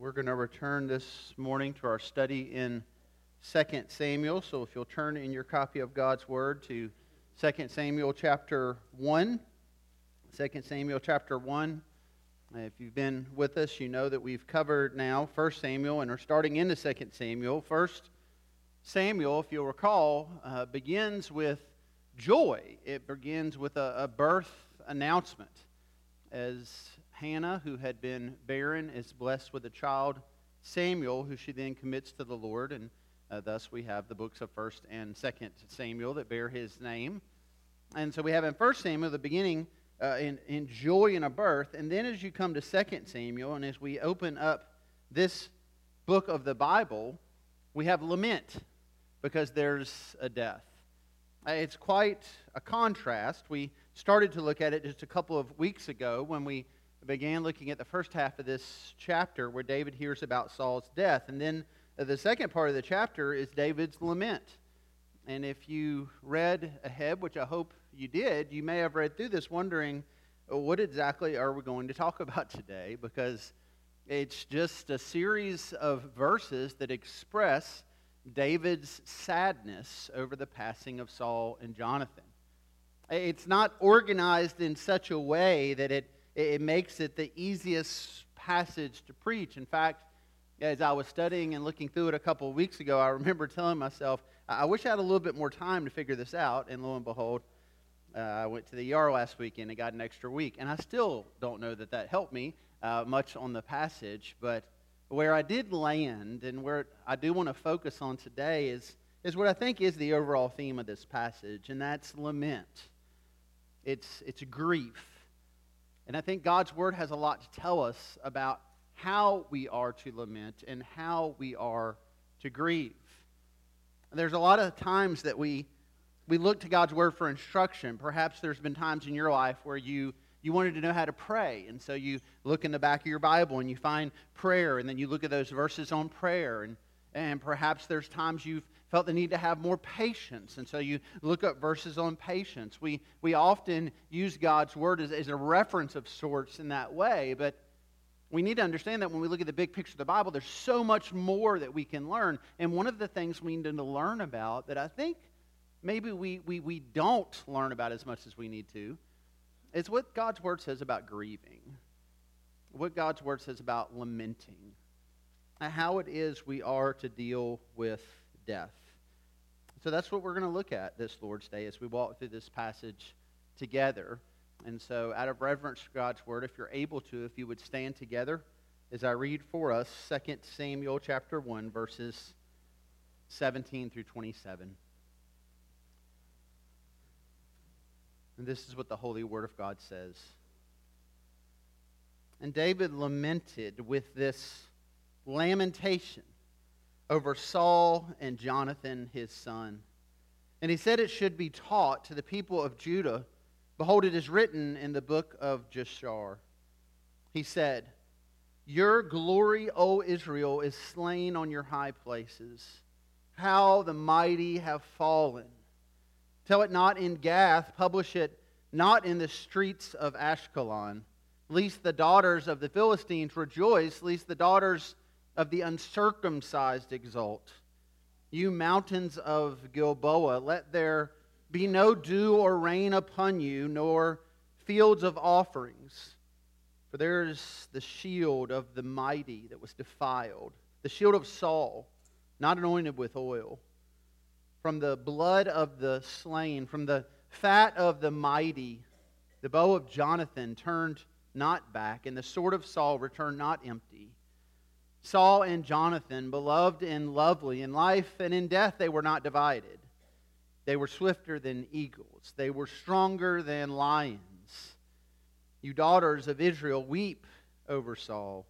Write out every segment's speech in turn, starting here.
We're going to return this morning to our study in 2 Samuel. So if you'll turn in your copy of God's Word to 2 Samuel chapter 1. 2 Samuel chapter 1. If you've been with us, you know that we've covered now 1 Samuel and are starting into 2 Samuel. 1 Samuel, if you'll recall, uh, begins with joy. It begins with a, a birth announcement. As Hannah, who had been barren, is blessed with a child, Samuel, who she then commits to the Lord, and uh, thus we have the books of 1st and 2nd Samuel that bear his name. And so we have in 1 Samuel the beginning uh, in, in joy in a birth, and then as you come to 2nd Samuel, and as we open up this book of the Bible, we have lament because there's a death. Uh, it's quite a contrast. We started to look at it just a couple of weeks ago when we began looking at the first half of this chapter where David hears about Saul's death. And then the second part of the chapter is David's lament. And if you read ahead, which I hope you did, you may have read through this wondering, what exactly are we going to talk about today? Because it's just a series of verses that express David's sadness over the passing of Saul and Jonathan. It's not organized in such a way that it it makes it the easiest passage to preach. In fact, as I was studying and looking through it a couple of weeks ago, I remember telling myself, I wish I had a little bit more time to figure this out. And lo and behold, uh, I went to the ER last weekend and got an extra week. And I still don't know that that helped me uh, much on the passage. But where I did land and where I do want to focus on today is, is what I think is the overall theme of this passage, and that's lament. It's, it's grief. And I think God's word has a lot to tell us about how we are to lament and how we are to grieve. And there's a lot of times that we, we look to God's word for instruction. Perhaps there's been times in your life where you, you wanted to know how to pray. And so you look in the back of your Bible and you find prayer, and then you look at those verses on prayer. And, and perhaps there's times you've felt the need to have more patience. And so you look up verses on patience. We, we often use God's word as, as a reference of sorts in that way, but we need to understand that when we look at the big picture of the Bible, there's so much more that we can learn. And one of the things we need to learn about that I think maybe we, we, we don't learn about as much as we need to is what God's word says about grieving, what God's word says about lamenting, how it is we are to deal with death. So that's what we're going to look at this Lord's Day as we walk through this passage together. And so, out of reverence for God's word, if you're able to, if you would stand together as I read for us 2 Samuel chapter 1, verses 17 through 27. And this is what the Holy Word of God says. And David lamented with this lamentation over Saul and Jonathan, his son. And he said it should be taught to the people of Judah. Behold, it is written in the book of Jashar. He said, Your glory, O Israel, is slain on your high places. How the mighty have fallen. Tell it not in Gath, publish it not in the streets of Ashkelon, lest the daughters of the Philistines rejoice, lest the daughters of the uncircumcised exult. You mountains of Gilboa, let there be no dew or rain upon you, nor fields of offerings. For there is the shield of the mighty that was defiled, the shield of Saul, not anointed with oil. From the blood of the slain, from the fat of the mighty, the bow of Jonathan turned not back, and the sword of Saul returned not empty. Saul and Jonathan, beloved and lovely, in life and in death they were not divided. They were swifter than eagles, they were stronger than lions. You daughters of Israel, weep over Saul,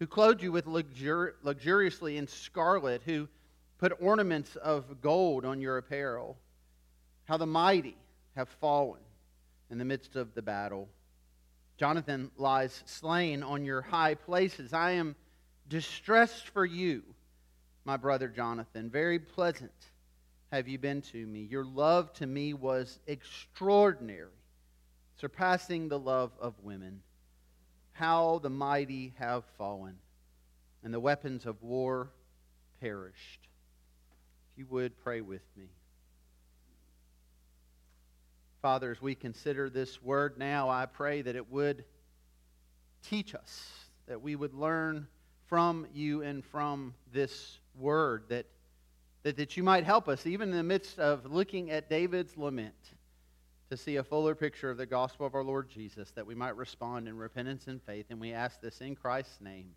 who clothed you with luxur- luxuriously in scarlet, who put ornaments of gold on your apparel. How the mighty have fallen in the midst of the battle. Jonathan lies slain on your high places. I am distressed for you, my brother Jonathan. Very pleasant have you been to me. Your love to me was extraordinary, surpassing the love of women. How the mighty have fallen and the weapons of war perished. If you would pray with me. Father, as we consider this word now, I pray that it would teach us, that we would learn from you and from this word, that, that, that you might help us, even in the midst of looking at David's lament, to see a fuller picture of the gospel of our Lord Jesus, that we might respond in repentance and faith. And we ask this in Christ's name.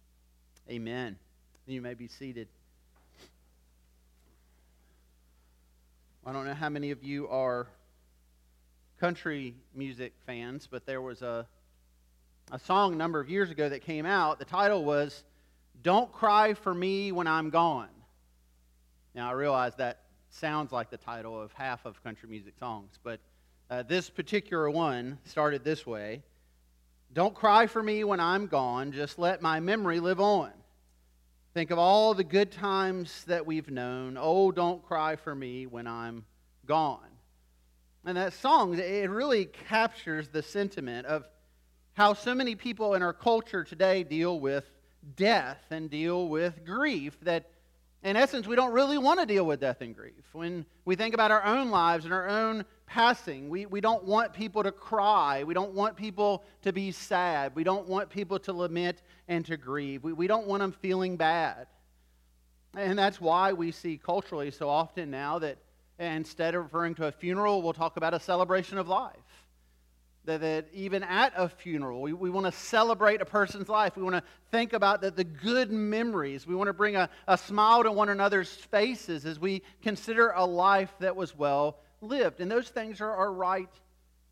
Amen. You may be seated. I don't know how many of you are country music fans, but there was a, a song a number of years ago that came out. The title was Don't Cry for Me When I'm Gone. Now, I realize that sounds like the title of half of country music songs, but uh, this particular one started this way Don't cry for me when I'm gone, just let my memory live on. Think of all the good times that we've known. Oh, don't cry for me when I'm gone. And that song, it really captures the sentiment of how so many people in our culture today deal with death and deal with grief that in essence we don't really want to deal with death and grief. When we think about our own lives and our own passing we, we don't want people to cry. We don't want people to be sad. We don't want people to lament and to grieve. We, we don't want them feeling bad. And that's why we see culturally so often now that instead of referring to a funeral we'll talk about a celebration of life that, that even at a funeral, we, we want to celebrate a person's life. We want to think about the, the good memories. We want to bring a, a smile to one another's faces as we consider a life that was well lived. And those things are, are right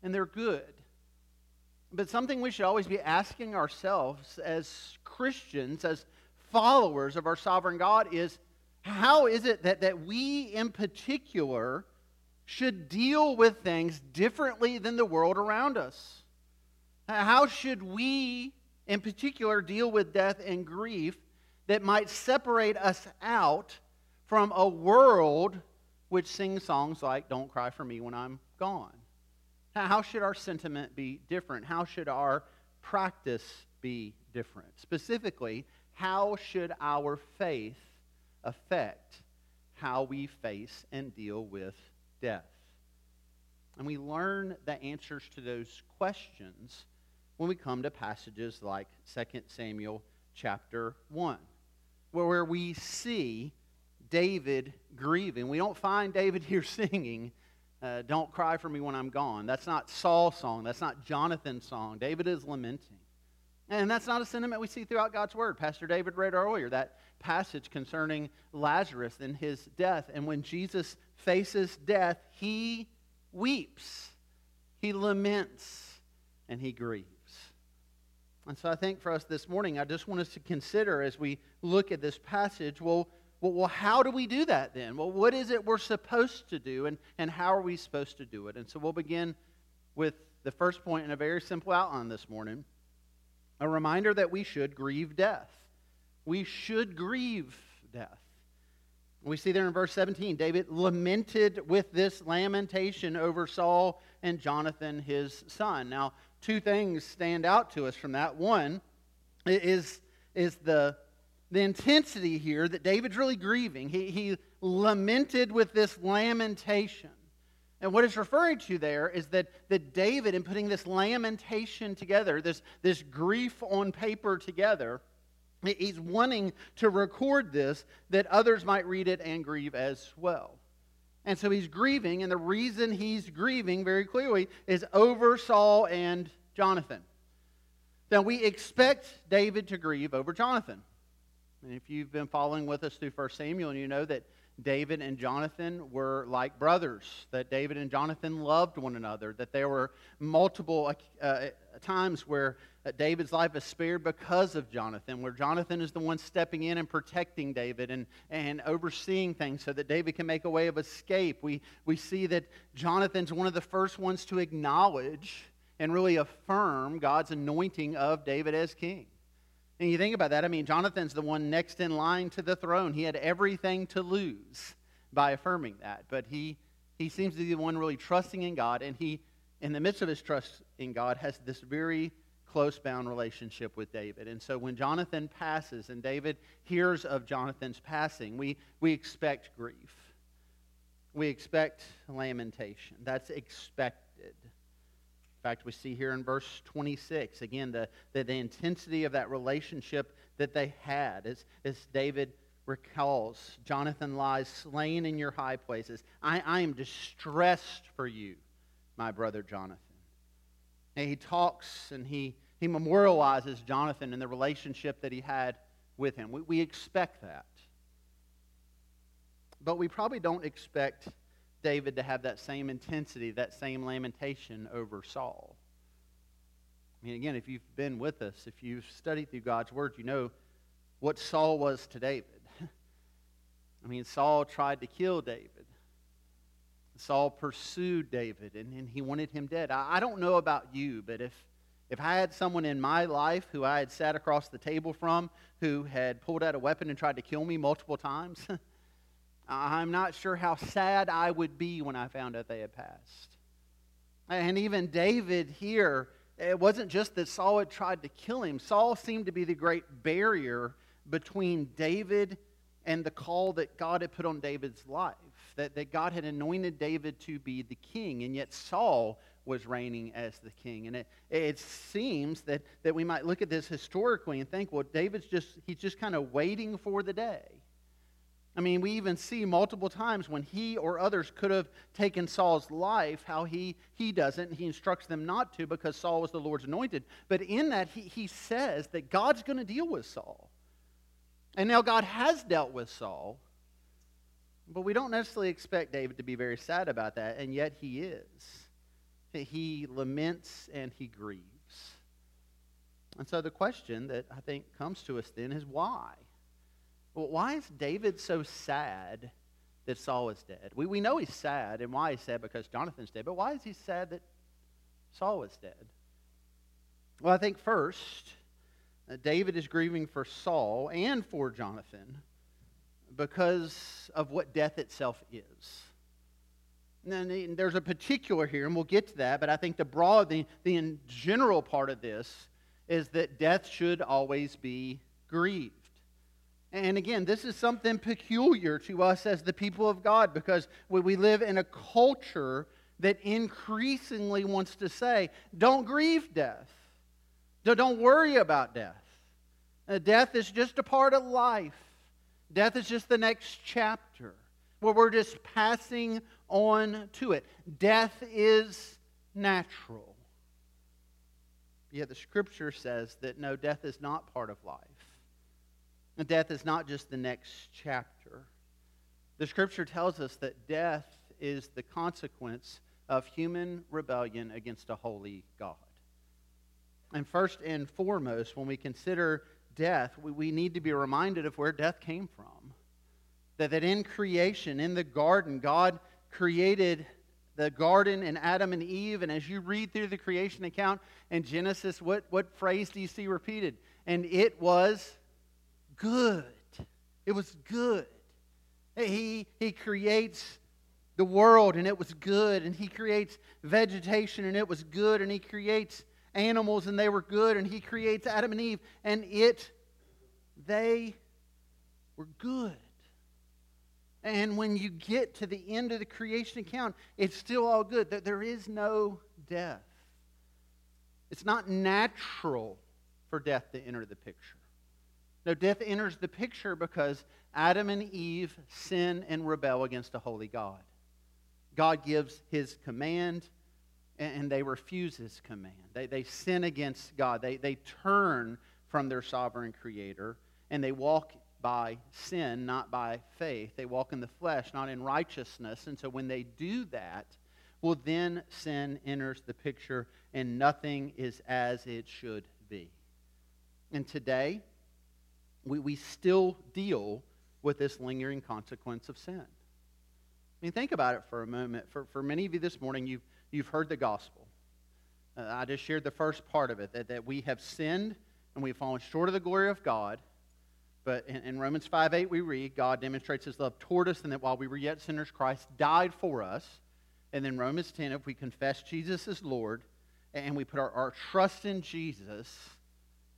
and they're good. But something we should always be asking ourselves as Christians, as followers of our sovereign God, is how is it that, that we in particular should deal with things differently than the world around us. How should we, in particular, deal with death and grief that might separate us out from a world which sings songs like Don't Cry for Me When I'm Gone? How should our sentiment be different? How should our practice be different? Specifically, how should our faith affect how we face and deal with death. And we learn the answers to those questions when we come to passages like 2 Samuel chapter 1, where we see David grieving. We don't find David here singing, uh, Don't cry for me when I'm gone. That's not Saul's song. That's not Jonathan's song. David is lamenting. And that's not a sentiment we see throughout God's Word. Pastor David read earlier that passage concerning Lazarus and his death. And when Jesus faces death, he weeps, he laments, and he grieves. And so I think for us this morning, I just want us to consider as we look at this passage well, well, well, how do we do that then? Well, what is it we're supposed to do, and, and how are we supposed to do it? And so we'll begin with the first point in a very simple outline this morning a reminder that we should grieve death. We should grieve death. We see there in verse 17, David lamented with this lamentation over Saul and Jonathan, his son. Now, two things stand out to us from that. One is, is the, the intensity here that David's really grieving. He, he lamented with this lamentation. And what it's referring to there is that, that David, in putting this lamentation together, this, this grief on paper together, he's wanting to record this that others might read it and grieve as well. And so he's grieving, and the reason he's grieving very clearly is over Saul and Jonathan. Now, we expect David to grieve over Jonathan. And if you've been following with us through 1 Samuel, and you know that David and Jonathan were like brothers, that David and Jonathan loved one another, that there were multiple uh, times where uh, David's life is spared because of Jonathan, where Jonathan is the one stepping in and protecting David and, and overseeing things so that David can make a way of escape. We, we see that Jonathan's one of the first ones to acknowledge and really affirm God's anointing of David as king. And you think about that, I mean, Jonathan's the one next in line to the throne. He had everything to lose by affirming that. But he, he seems to be the one really trusting in God, and he, in the midst of his trust in God, has this very close bound relationship with David. And so when Jonathan passes and David hears of Jonathan's passing, we, we expect grief. We expect lamentation. That's expected. In fact, we see here in verse 26, again, the, the, the intensity of that relationship that they had as, as David recalls Jonathan lies slain in your high places. I, I am distressed for you, my brother Jonathan. And he talks and he, he memorializes Jonathan and the relationship that he had with him. We, we expect that. But we probably don't expect David to have that same intensity, that same lamentation over Saul. I mean, again, if you've been with us, if you've studied through God's Word, you know what Saul was to David. I mean, Saul tried to kill David. Saul pursued David and, and he wanted him dead. I, I don't know about you, but if, if I had someone in my life who I had sat across the table from who had pulled out a weapon and tried to kill me multiple times, I'm not sure how sad I would be when I found out they had passed. And even David here, it wasn't just that Saul had tried to kill him, Saul seemed to be the great barrier between David and the call that God had put on David's life. That, that God had anointed David to be the king, and yet Saul was reigning as the king. And it, it seems that, that we might look at this historically and think, well, David's just, he's just kind of waiting for the day. I mean, we even see multiple times when he or others could have taken Saul's life, how he, he doesn't. He instructs them not to because Saul was the Lord's anointed. But in that, he, he says that God's going to deal with Saul. And now God has dealt with Saul. But we don't necessarily expect David to be very sad about that, and yet he is. He laments and he grieves. And so the question that I think comes to us then is why? Well, why is David so sad that Saul is dead? We, we know he's sad, and why he's sad because Jonathan's dead, but why is he sad that Saul is dead? Well, I think first, uh, David is grieving for Saul and for Jonathan because of what death itself is. And there's a particular here, and we'll get to that, but I think the broad, the, the general part of this is that death should always be grieved. And again, this is something peculiar to us as the people of God because we live in a culture that increasingly wants to say, don't grieve death. Don't worry about death. Uh, death is just a part of life. Death is just the next chapter where we're just passing on to it. Death is natural. Yet the scripture says that no, death is not part of life. Death is not just the next chapter. The scripture tells us that death is the consequence of human rebellion against a holy God. And first and foremost, when we consider death, we, we need to be reminded of where death came from. That, that in creation, in the garden, God created the garden and Adam and Eve. And as you read through the creation account in Genesis, what, what phrase do you see repeated? And it was good. It was good. He, he creates the world and it was good. And he creates vegetation and it was good. And he creates animals and they were good, and he creates Adam and Eve, and it, they were good. And when you get to the end of the creation account, it's still all good. There is no death. It's not natural for death to enter the picture. No, death enters the picture because Adam and Eve sin and rebel against a holy God. God gives his command, and they refuse his command. They, they sin against God. They, they turn from their sovereign creator, and they walk by sin, not by faith. They walk in the flesh, not in righteousness. And so when they do that, well, then sin enters the picture, and nothing is as it should be. And today, we, we still deal with this lingering consequence of sin. I mean, think about it for a moment. For, for many of you this morning, you've you've heard the gospel. Uh, I just shared the first part of it that, that we have sinned and we've fallen short of the glory of God. But in, in Romans 5 8, we read, God demonstrates his love toward us, and that while we were yet sinners, Christ died for us. And then Romans 10, if we confess Jesus as Lord and we put our, our trust in Jesus,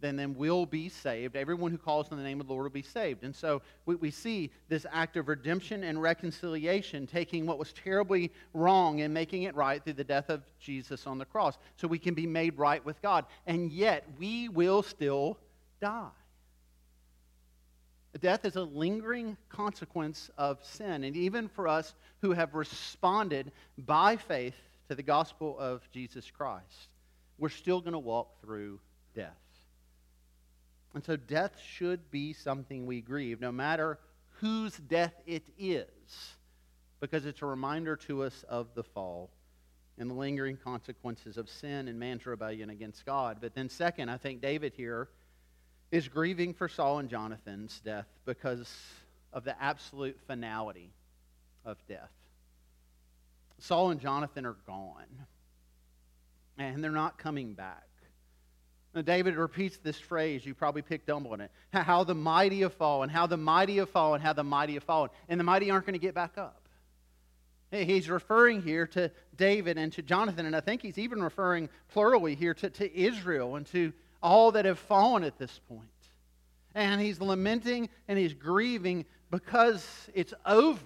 then, then we'll be saved. Everyone who calls on the name of the Lord will be saved. And so we, we see this act of redemption and reconciliation, taking what was terribly wrong and making it right through the death of Jesus on the cross. So we can be made right with God. And yet we will still die. Death is a lingering consequence of sin. And even for us who have responded by faith to the gospel of Jesus Christ, we're still going to walk through death. And so death should be something we grieve, no matter whose death it is, because it's a reminder to us of the fall and the lingering consequences of sin and man's rebellion against God. But then, second, I think David here is grieving for Saul and Jonathan's death because of the absolute finality of death. Saul and Jonathan are gone, and they're not coming back. Now, David repeats this phrase. You probably picked up on it. How the mighty have fallen, how the mighty have fallen, how the mighty have fallen. And the mighty aren't going to get back up. He's referring here to David and to Jonathan, and I think he's even referring plurally here to, to Israel and to all that have fallen at this point. And he's lamenting and he's grieving because it's over.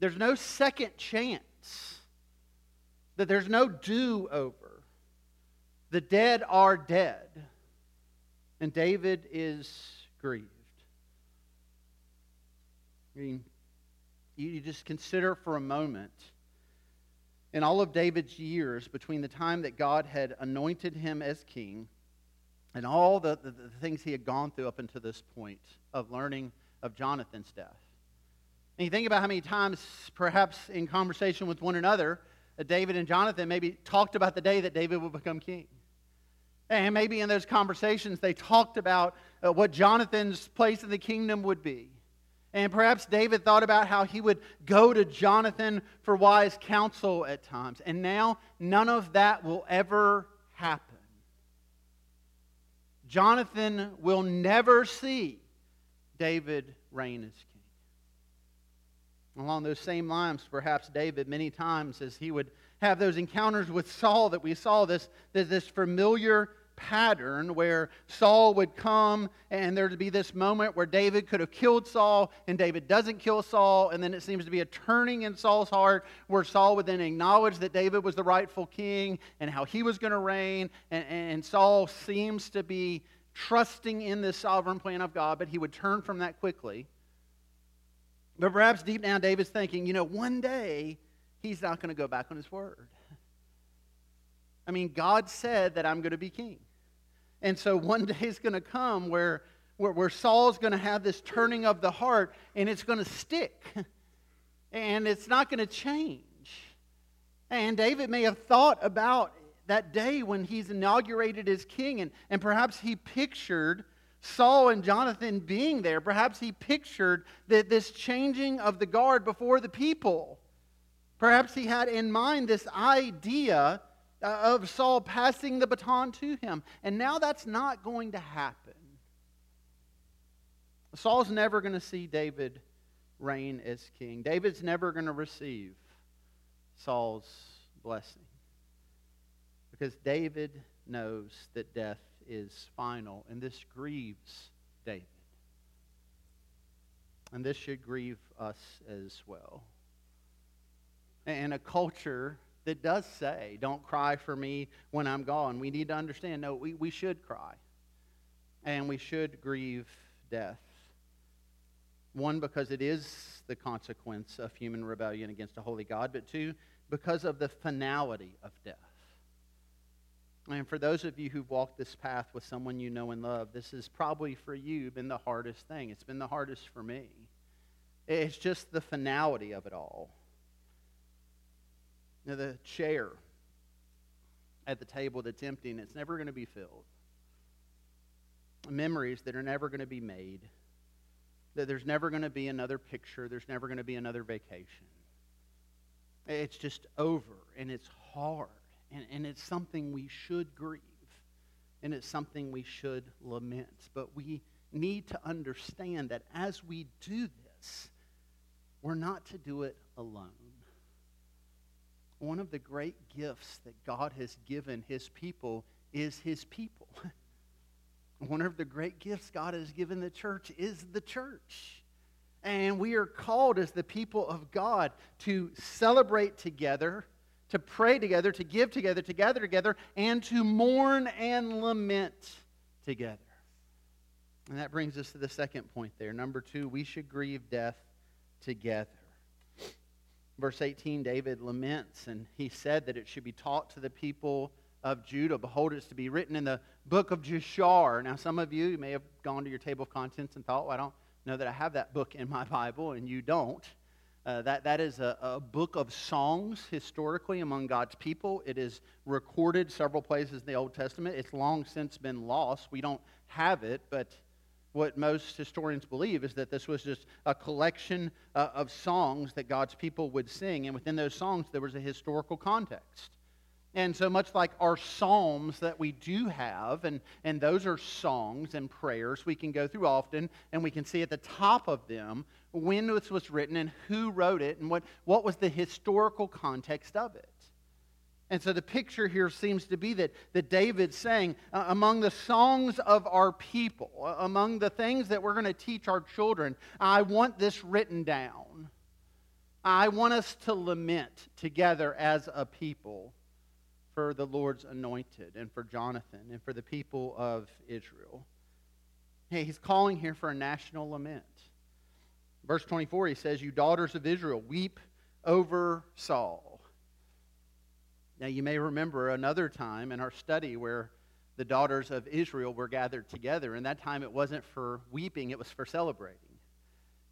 There's no second chance, that there's no do over. The dead are dead. And David is grieved. I mean, you just consider for a moment in all of David's years between the time that God had anointed him as king and all the, the, the, things he had gone through up until this point of learning of Jonathan's death. And you think about how many times, perhaps in conversation with one another, David and Jonathan maybe talked about the day that David would become king. And maybe in those conversations, they talked about uh, what Jonathan's place in the kingdom would be. And perhaps David thought about how he would go to Jonathan for wise counsel at times. And now, none of that will ever happen. Jonathan will never see David reign as king. Along those same lines, perhaps David, many times as he would have those encounters with Saul that we saw, this, this familiar pattern where Saul would come and there'd be this moment where David could have killed Saul and David doesn't kill Saul. And then it seems to be a turning in Saul's heart where Saul would then acknowledge that David was the rightful king and how he was going to reign. And, and Saul seems to be trusting in this sovereign plan of God, but he would turn from that quickly. But perhaps deep down, David's thinking, you know, one day he's not going to go back on his word. I mean, God said that I'm going to be king. And so one day is going to come where, where, where Saul's going to have this turning of the heart and it's going to stick. And it's not going to change. And David may have thought about that day when he's inaugurated as king, and, and perhaps he pictured Saul and Jonathan being there. Perhaps he pictured that this changing of the guard before the people. Perhaps he had in mind this idea Uh, of Saul passing the baton to him. And now that's not going to happen. Saul's never going to see David reign as king. David's never going to receive Saul's blessing. Because David knows that death is final, and this grieves David. And this should grieve us as well. And a culture that does say, Don't cry for me when I'm gone, we need to understand no, we, we should cry. And we should grieve death. One, because it is the consequence of human rebellion against a holy God, but two, because of the finality of death. And for those of you who've walked this path with someone you know and love, this has probably for you been the hardest thing. It's been the hardest for me. It's just the finality of it all. Now, the chair at the table that's empty and it's never going to be filled. Memories that are never going to be made. That there's never going to be another picture. There's never going to be another vacation. It's just over and it's hard. And, and it's something we should grieve. And it's something we should lament. But we need to understand that as we do this, we're not to do it alone. One of the great gifts that God has given his people is his people. One of the great gifts God has given the church is the church. And we are called as the people of God to celebrate together, to pray together, to give together, to gather together, and to mourn and lament together. And that brings us to the second point there. Number two, we should grieve death together. Verse 18, David laments, and he said that it should be taught to the people of Judah. Behold, it's to be written in the book of Jashar. Now, some of you may have gone to your table of contents and thought, well, I don't know that I have that book in my Bible, and you don't. Uh, that, that is a, a, book of songs historically among God's people. It is recorded several places in the Old Testament. It's long since been lost. We don't have it, but what most historians believe is that this was just a collection uh, of songs that God's people would sing, and within those songs there was a historical context. And so much like our psalms that we do have, and, and those are songs and prayers we can go through often, and we can see at the top of them when this was written and who wrote it and what, what was the historical context of it. And so the picture here seems to be that, that David's saying, uh, among the songs of our people, uh, among the things that we're going to teach our children, I want this written down. I want us to lament together as a people for the Lord's anointed and for Jonathan and for the people of Israel. Hey, he's calling here for a national lament. Verse 24, he says, You daughters of Israel, weep over Saul. Now, you may remember another time in our study where the daughters of Israel were gathered together, and that time it wasn't for weeping, it was for celebrating.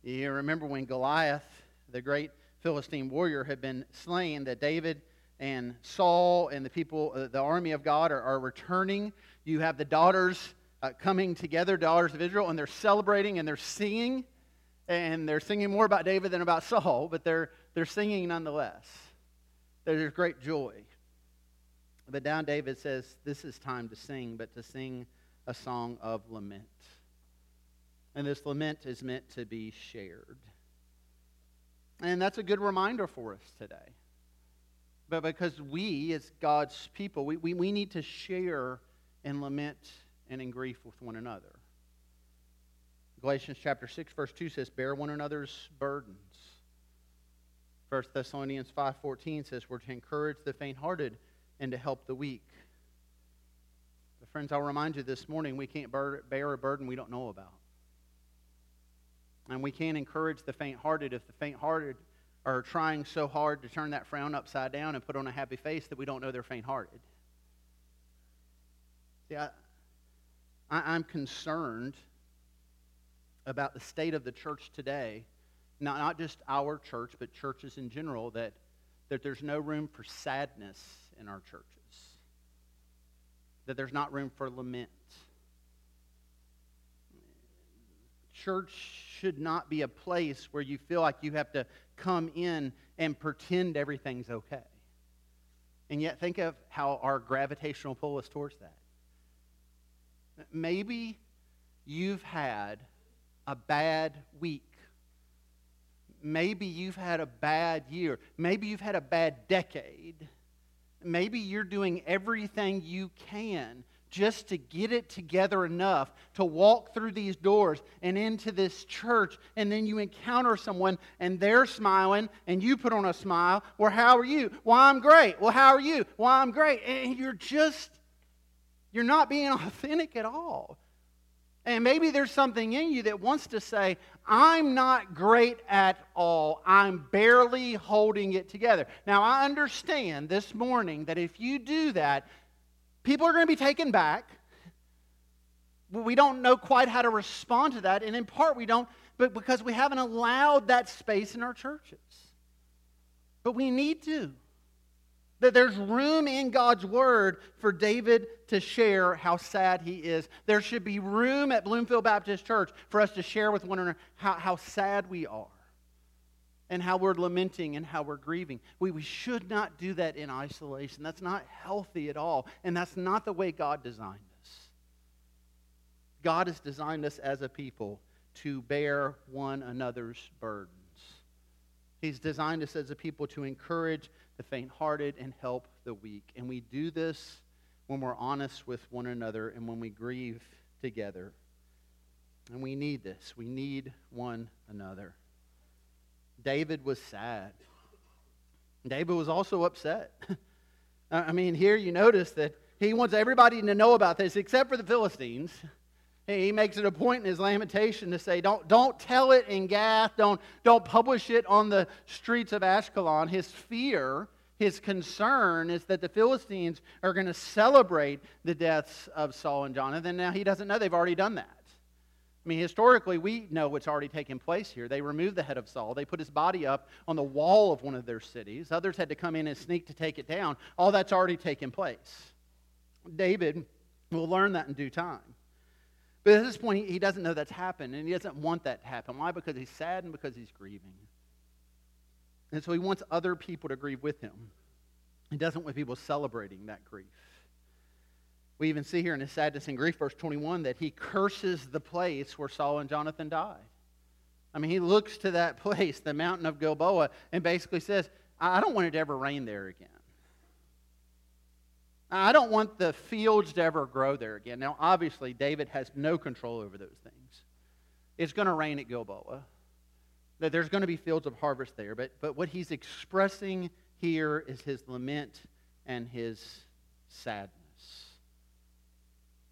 You remember when Goliath, the great Philistine warrior, had been slain, that David and Saul and the people, uh, the army of God, are, are returning. You have the daughters uh, coming together, daughters of Israel, and they're celebrating and they're singing. And they're singing more about David than about Saul, but they're, they're singing nonetheless. There's great joy. But down David says, This is time to sing, but to sing a song of lament. And this lament is meant to be shared. And that's a good reminder for us today but because we, as God's people, we, we, we need to share and lament and in grief with one another. Galatians chapter 6, verse 2 says, Bear one another's burdens. 1 Thessalonians 5.14 says, We're to encourage the faint-hearted and to help the weak. But friends, I'll remind you this morning, we can't bear a burden we don't know about. And we can't encourage the faint-hearted if the faint-hearted are trying so hard to turn that frown upside down and put on a happy face that we don't know they're faint hearted. See, I, I, am concerned about the state of the church today, not, not just our church, but churches in general, that, that there's no room for sadness in our churches, that there's not room for lament. Church should not be a place where you feel like you have to come in and pretend everything's okay. And yet, think of how our gravitational pull is towards that. Maybe you've had a bad week. Maybe you've had a bad year. Maybe you've had a bad decade. Maybe you're doing everything you can just to get it together enough to walk through these doors and into this church, and then you encounter someone and they're smiling and you put on a smile. Well, how are you? Well, I'm great. Well, how are you? Well, I'm great. And you're just, you're not being authentic at all. And maybe there's something in you that wants to say, I'm not great at all. I'm barely holding it together. Now, I understand this morning that if you do that, People are going to be taken back. We don't know quite how to respond to that, and in part we don't, but because we haven't allowed that space in our churches. But we need to. That there's room in God's Word for David to share how sad he is. There should be room at Bloomfield Baptist Church for us to share with one another how, how sad we are and how we're lamenting and how we're grieving. We, we should not do that in isolation. That's not healthy at all. And that's not the way God designed us. God has designed us as a people to bear one another's burdens. He's designed us as a people to encourage the faint hearted and help the weak. And we do this when we're honest with one another and when we grieve together. And we need this. We need one another. David was sad. David was also upset. I mean, here you notice that he wants everybody to know about this except for the Philistines. He makes it a point in his lamentation to say, don't, don't tell it in Gath, don't, don't publish it on the streets of Ashkelon. His fear, his concern is that the Philistines are going to celebrate the deaths of Saul and Jonathan. Now, he doesn't know they've already done that. I mean, historically, we know what's already taken place here. They removed the head of Saul. They put his body up on the wall of one of their cities. Others had to come in and sneak to take it down. All that's already taken place. David will learn that in due time. But at this point, he doesn't know that's happened, and he doesn't want that to happen. Why? Because he's sad and because he's grieving. And so he wants other people to grieve with him. He doesn't want people celebrating that grief. We even see here in his sadness and grief, verse 21, that he curses the place where Saul and Jonathan died. I mean, he looks to that place, the mountain of Gilboa, and basically says, I don't want it to ever rain there again. I don't want the fields to ever grow there again. Now, obviously, David has no control over those things. It's going to rain at Gilboa. That there's going to be fields of harvest there. But, but what he's expressing here is his lament and his sadness.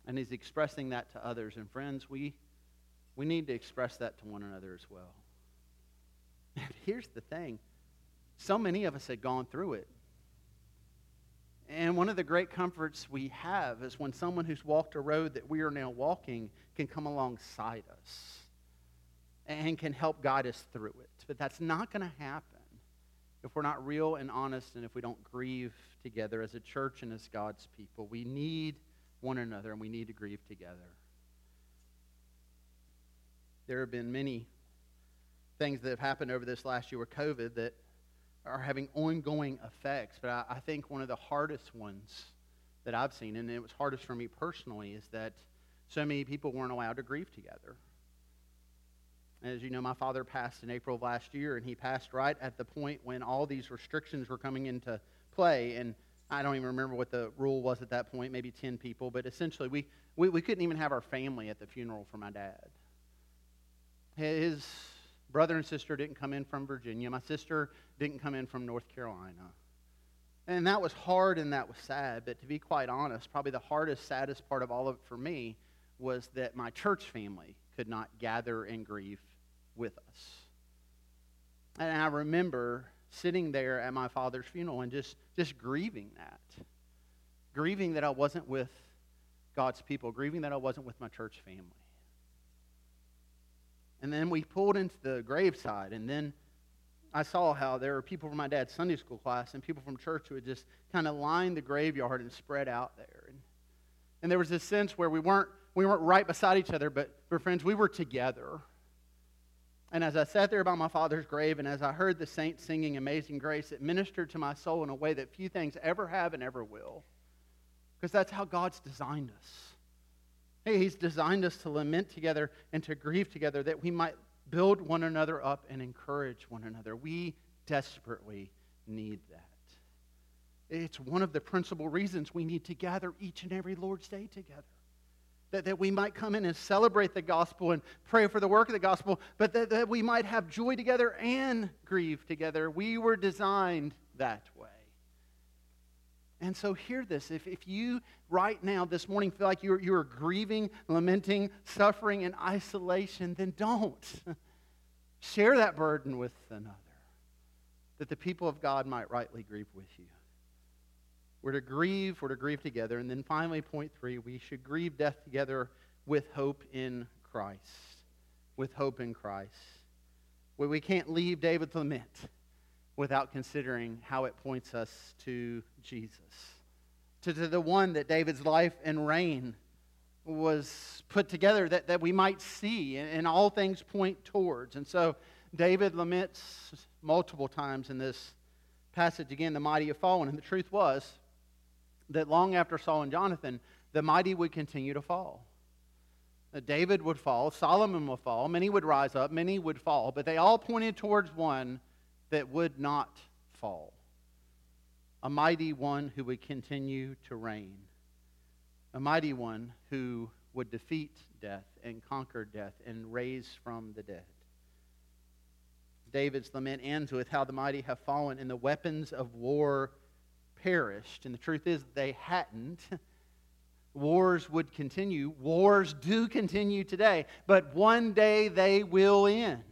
And he's expressing that to others. And friends, we, we need to express that to one another as well. And here's the thing so many of us had gone through it. And one of the great comforts we have is when someone who's walked a road that we are now walking can come alongside us and can help guide us through it. But that's not going to happen if we're not real and honest and if we don't grieve together as a church and as God's people. We need one another and we need to grieve together. There have been many things that have happened over this last year with COVID that are having ongoing effects. But I, I, think one of the hardest ones that I've seen, and it was hardest for me personally, is that so many people weren't allowed to grieve together. As you know, my father passed in April of last year, and he passed right at the point when all these restrictions were coming into play. And I don't even remember what the rule was at that point, maybe 10 people, but essentially we, we, we couldn't even have our family at the funeral for my dad. His brother and sister didn't come in from Virginia. My sister didn't come in from North Carolina. And that was hard and that was sad. But to be quite honest, probably the hardest, saddest part of all of it for me was that my church family could not gather and grieve with us. And I remember sitting there at my father's funeral and just, just grieving that. Grieving that I wasn't with God's people, grieving that I wasn't with my church family. And then we pulled into the graveside, and then I saw how there were people from my dad's Sunday school class and people from church who had just kind of lined the graveyard and spread out there. And, and there was this sense where we weren't, we weren't right beside each other, but we're friends, we were together. And as I sat there by my father's grave and as I heard the saints singing Amazing Grace, it ministered to my soul in a way that few things ever have and ever will. Because that's how God's designed us. Hey, He's designed us to lament together and to grieve together that we might build one another up and encourage one another. We desperately need that. It's one of the principal reasons we need to gather each and every Lord's Day together. That, that we might come in and celebrate the gospel and pray for the work of the gospel, but that, that we might have joy together and grieve together. We were designed that way. And so, hear this. If, if you right now, this morning, feel like you're, you're grieving, lamenting, suffering, in isolation, then don't. Share that burden with another, that the people of God might rightly grieve with you. We're to grieve, we're to grieve together. And then finally, point three, we should grieve death together with hope in Christ. With hope in Christ. We, we can't leave David's lament without considering how it points us to Jesus, to, to the one that David's life and reign was put together that, that we might see and, and all things point towards. And so David laments multiple times in this passage again, the mighty have fallen. And the truth was that long after Saul and Jonathan, the mighty would continue to fall. David would fall, Solomon would fall, many would rise up, many would fall, but they all pointed towards one that would not fall, a mighty one who would continue to reign, a mighty one who would defeat death and conquer death and raise from the dead. David's lament ends with how the mighty have fallen and the weapons of war perished. And the truth is, they hadn't. Wars would continue. Wars do continue today. But one day they will end.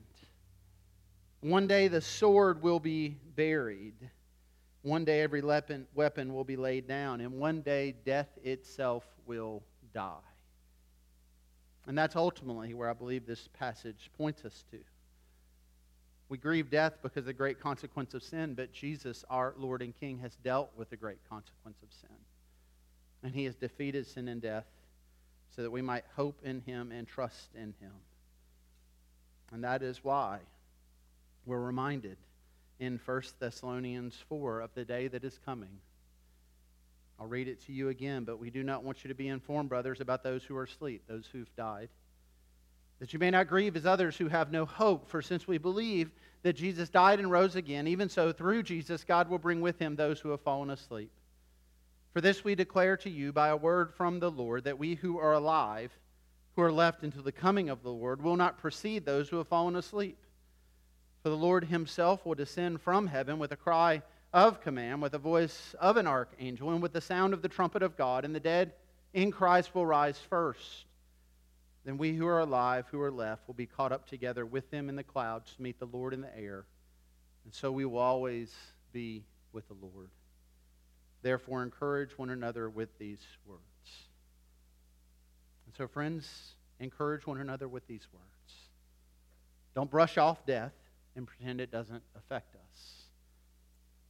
One day the sword will be buried. One day every weapon, weapon will be laid down. And one day death itself will die. And that's ultimately where I believe this passage points us to. We grieve death because of the great consequence of sin, but Jesus, our Lord and King, has dealt with the great consequence of sin. And he has defeated sin and death so that we might hope in him and trust in him. And that is why we're reminded in 1 Thessalonians 4 of the day that is coming. I'll read it to you again, but we do not want you to be informed, brothers, about those who are asleep, those who've died that you may not grieve as others who have no hope. For since we believe that Jesus died and rose again, even so through Jesus God will bring with him those who have fallen asleep. For this we declare to you by a word from the Lord, that we who are alive, who are left until the coming of the Lord, will not precede those who have fallen asleep. For the Lord himself will descend from heaven with a cry of command, with the voice of an archangel, and with the sound of the trumpet of God, and the dead in Christ will rise first. Then we who are alive, who are left, will be caught up together with them in the clouds to meet the Lord in the air. And so we will always be with the Lord. Therefore, encourage one another with these words. And so, friends, encourage one another with these words. Don't brush off death and pretend it doesn't affect us.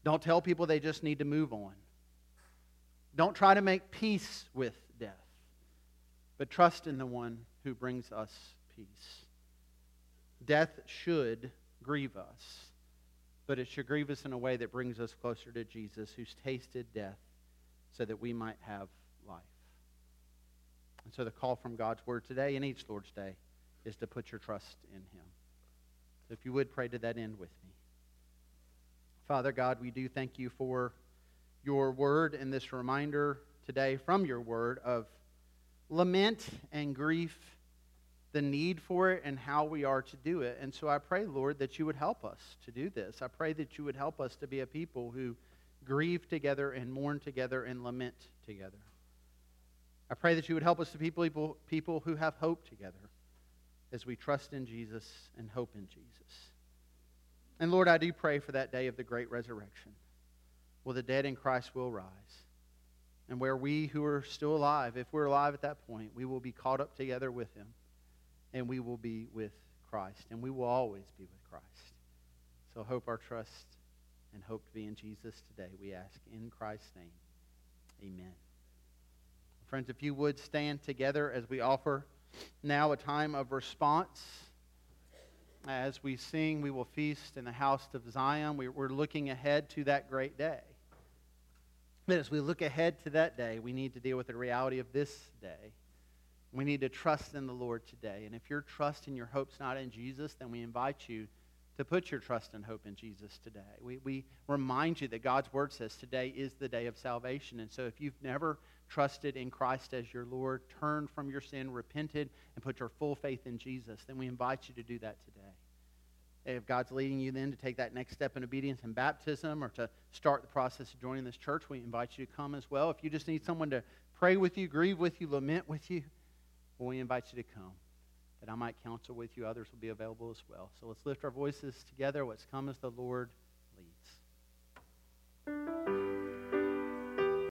Don't tell people they just need to move on. Don't try to make peace with death, but trust in the one who brings us peace. Death should grieve us, but it should grieve us in a way that brings us closer to Jesus, who's tasted death so that we might have life. And so the call from God's word today and each Lord's day is to put your trust in him. If you would pray to that end with me. Father God, we do thank you for your word and this reminder today from your word of lament and grief the need for it and how we are to do it. And so I pray, Lord, that you would help us to do this. I pray that you would help us to be a people who grieve together and mourn together and lament together. I pray that you would help us to be people, people who have hope together as we trust in Jesus and hope in Jesus. And Lord, I do pray for that day of the great resurrection, where the dead in Christ will rise. And where we who are still alive, if we're alive at that point, we will be caught up together with him and we will be with Christ, and we will always be with Christ. So hope our trust and hope to be in Jesus today. We ask in Christ's name. Amen. Friends, if you would stand together as we offer now a time of response. As we sing, we will feast in the house of Zion. We're looking ahead to that great day. But as we look ahead to that day, we need to deal with the reality of this day. We need to trust in the Lord today. And if your trust and your hope's not in Jesus, then we invite you to put your trust and hope in Jesus today. We, we remind you that God's word says today is the day of salvation. And so if you've never trusted in Christ as your Lord, turned from your sin, repented, and put your full faith in Jesus, then we invite you to do that today. If God's leading you then to take that next step in obedience and baptism or to start the process of joining this church, we invite you to come as well. If you just need someone to pray with you, grieve with you, lament with you, well, we invite you to come, that I might counsel with you. Others will be available as well. So let's lift our voices together. Let's come as the Lord